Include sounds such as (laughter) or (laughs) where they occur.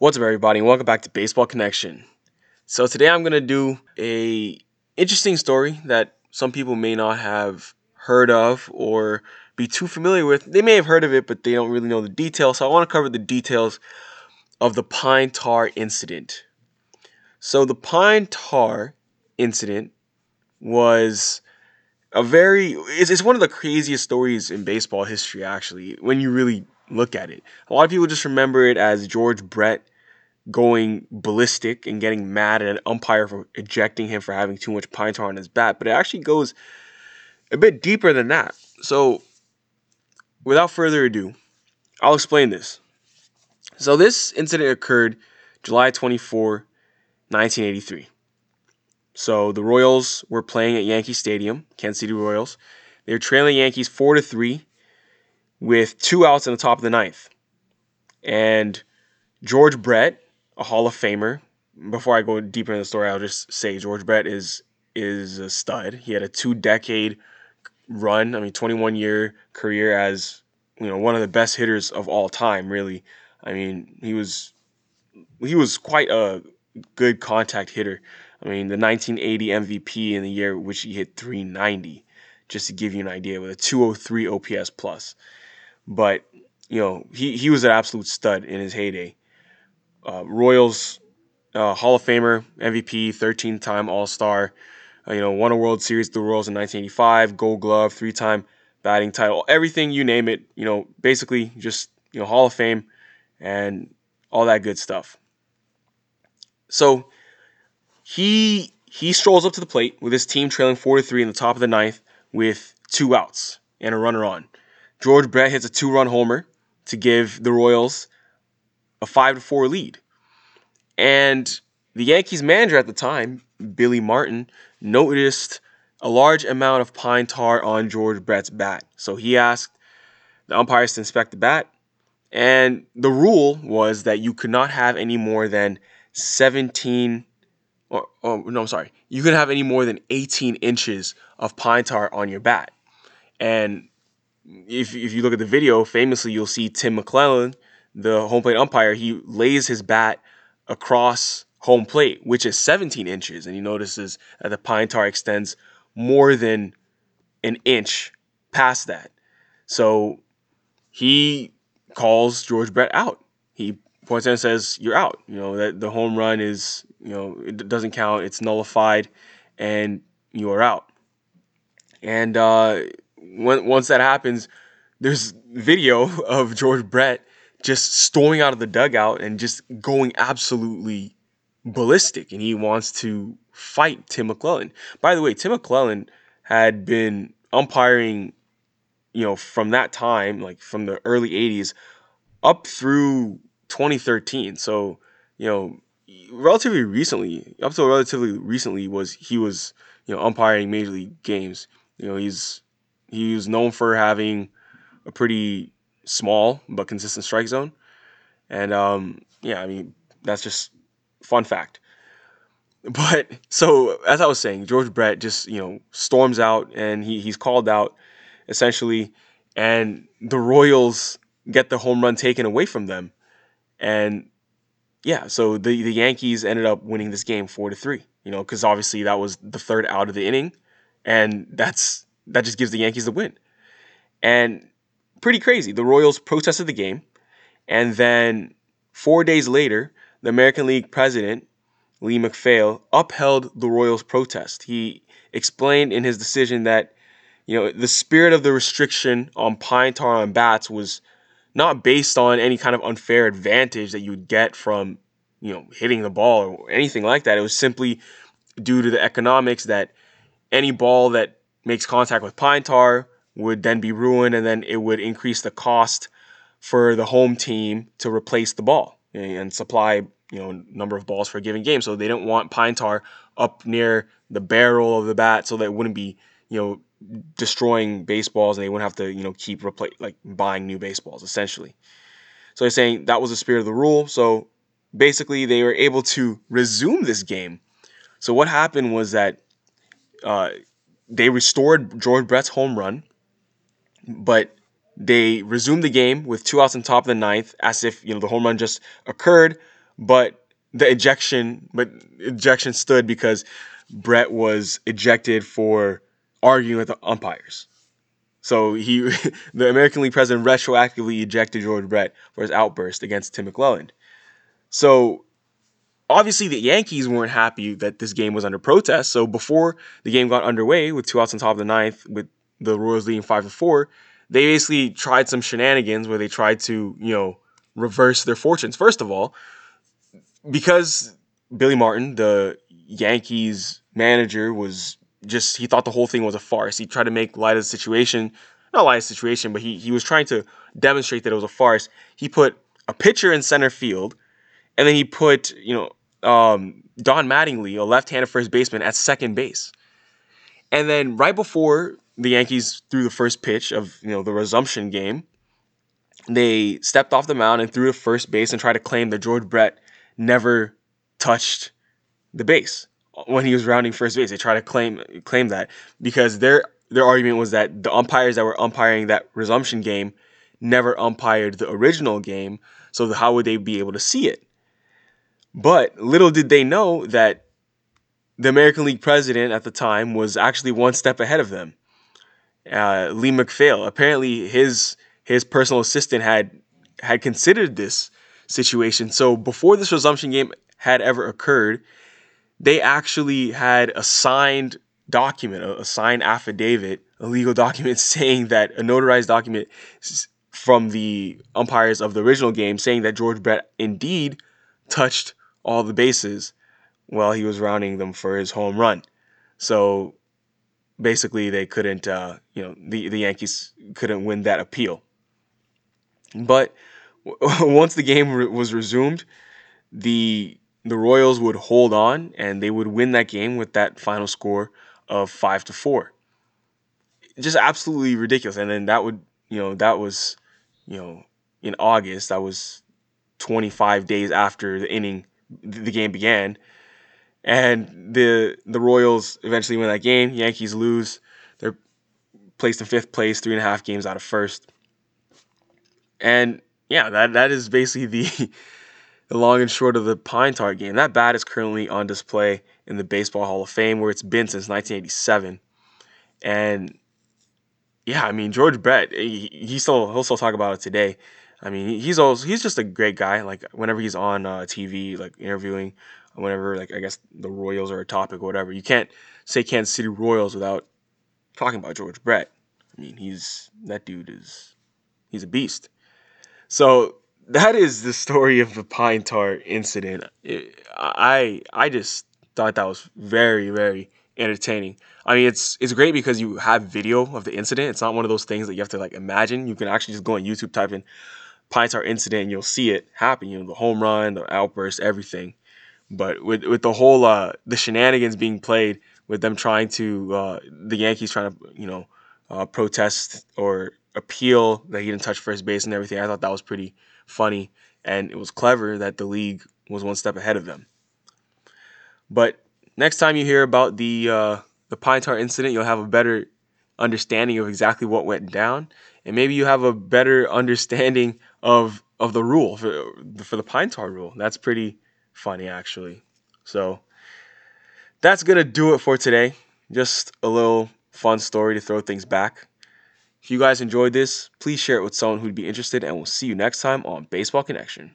What's up, everybody, welcome back to Baseball Connection. So today I'm gonna do a interesting story that some people may not have heard of or be too familiar with. They may have heard of it, but they don't really know the details. So I want to cover the details of the pine tar incident. So the pine tar incident was a very it's, it's one of the craziest stories in baseball history actually when you really look at it a lot of people just remember it as george brett going ballistic and getting mad at an umpire for ejecting him for having too much pine tar on his bat, but it actually goes a bit deeper than that. So, without further ado, I'll explain this. So, this incident occurred July 24, 1983. So, the Royals were playing at Yankee Stadium, Kansas City Royals. They were trailing Yankees 4 to 3 with two outs in the top of the ninth. And George Brett, a Hall of Famer. Before I go deeper in the story, I'll just say George Brett is is a stud. He had a two decade run. I mean, 21 year career as you know one of the best hitters of all time. Really, I mean, he was he was quite a good contact hitter. I mean, the 1980 MVP in the year which he hit 390, just to give you an idea, with a 203 OPS plus. But you know, he he was an absolute stud in his heyday uh, Royals uh, Hall of Famer, MVP, 13 time All Star. Uh, you know, won a World Series the Royals in 1985, Gold Glove, three time batting title, everything you name it. You know, basically just you know Hall of Fame and all that good stuff. So he he strolls up to the plate with his team trailing four to three in the top of the ninth with two outs and a runner on. George Brett hits a two run homer to give the Royals a 5 to 4 lead. And the Yankees manager at the time, Billy Martin, noticed a large amount of pine tar on George Brett's bat. So he asked the umpires to inspect the bat. And the rule was that you could not have any more than 17 or, or no, I'm sorry. You could have any more than 18 inches of pine tar on your bat. And if, if you look at the video, famously, you'll see Tim McClelland the home plate umpire, he lays his bat across home plate, which is 17 inches, and he notices that the pine tar extends more than an inch past that. So he calls George Brett out. He points out and says, "You're out. You know that the home run is, you know, it doesn't count. It's nullified, and you are out." And uh, when, once that happens, there's video (laughs) of George Brett just storming out of the dugout and just going absolutely ballistic. And he wants to fight Tim McClelland. By the way, Tim McClelland had been umpiring, you know, from that time, like from the early 80s up through 2013. So, you know, relatively recently, up to relatively recently was he was, you know, umpiring major league games. You know, he's he was known for having a pretty small but consistent strike zone. And um, yeah, I mean that's just fun fact. (laughs) But so as I was saying, George Brett just you know storms out and he he's called out essentially, and the Royals get the home run taken away from them, and yeah, so the the Yankees ended up winning this game four to three. You know, because obviously that was the third out of the inning, and that's that just gives the Yankees the win. And pretty crazy. The Royals protested the game, and then four days later, the American League president, Lee MacPhail, upheld the Royals' protest. He explained in his decision that, you know, the spirit of the restriction on pine tar on bats was not based on any kind of unfair advantage that you would get from, you know, hitting the ball or anything like that. It was simply due to the economics that any ball that makes contact with pine tar would then be ruined, and then it would increase the cost for the home team to replace the ball and supply you know number of balls for a given game. So they don't want pine tar up near the barrel of the bat, so that it wouldn't be you know destroying baseballs, and they wouldn't have to you know keep replace like buying new baseballs essentially. So they're saying that was the spirit of the rule. So basically, they were able to resume this game. So what happened was that uh, they restored George Brett's home run but they resumed the game with two outs on top of the ninth, as if you know the home run just occurred. but the ejection, but ejection stood because Brett was ejected for arguing with the umpires. So he, (laughs) the American League president, retroactively ejected George Brett for his outburst against Tim McClelland. So obviously the Yankees weren't happy that this game was under protest. So before the game got underway, with two outs on top of the ninth, with the Royals leading five to four, they basically tried some shenanigans where they tried to, you know, reverse their fortunes. First of all, because Billy Martin, the Yankees manager, was just he thought the whole thing was a farce. He tried to make light of the situation, not light of the situation, but he he was trying to demonstrate that it was a farce. He put a pitcher in center field, and then he put you know um, Don Mattingly, a left-handed first baseman, at second base. And then right before the Yankees threw the first pitch of you know the resumption game, they stepped off the mound and threw to first base and tried to claim that George Brett never touched the base when he was rounding first base. They tried to claim claim that because their their argument was that the umpires that were umpiring that resumption game never umpired the original game, so how would they be able to see it? But little did they know that the American League president at the time was actually one step ahead of them. Uh, Lee MacPhail. Apparently, his his personal assistant had had considered this situation. So before this resumption game had ever occurred, they actually had a signed document, a signed affidavit, a legal (laughs) document saying that a notarized document from the umpires of the original game saying that George Brett indeed touched all the bases while he was rounding them for his home run. So basically, they couldn't, uh, you know, the, the Yankees couldn't win that appeal. But (laughs) once the game re- was resumed, the the Royals would hold on and they would win that game with that final score of five to four. Just absolutely ridiculous. And then that would, you know, that was, you know, in August. That was 25 days after the inning, the game began, and the the Royals eventually win that game. Yankees lose. They're placed in fifth place, three and a half games out of first. And yeah, that that is basically the (laughs) the long and short of the Pine Tar game. That bat is currently on display in the Baseball Hall of Fame, where it's been since 1987. And yeah, I mean George Brett, he, he still he'll still talk about it today. I mean he's always he's just a great guy. Like whenever he's on uh, TV, like interviewing, whenever like I guess the Royals are a topic or whatever, you can't say Kansas City Royals without talking about George Brett. I mean he's that dude is he's a beast. So that is the story of the pine tar incident. It, I I just thought that was very very entertaining. I mean, it's it's great because you have video of the incident. It's not one of those things that you have to like imagine. You can actually just go on YouTube, type in pine tar incident, and you'll see it happen. You know, the home run, the outburst, everything. But with with the whole uh, the shenanigans being played with them trying to uh, the Yankees trying to you know uh, protest or appeal that he didn't touch first base and everything. I thought that was pretty funny, and it was clever that the league was one step ahead of them. But next time you hear about the uh, the pine tar incident, you'll have a better understanding of exactly what went down, and maybe you have a better (laughs) understanding of of the rule for for the pine tar rule. That's pretty funny actually. So that's gonna do it for today. Just a little fun story to throw things back. If you guys enjoyed this, please share it with someone who'd be interested, and we'll see you next time on Baseball Connection.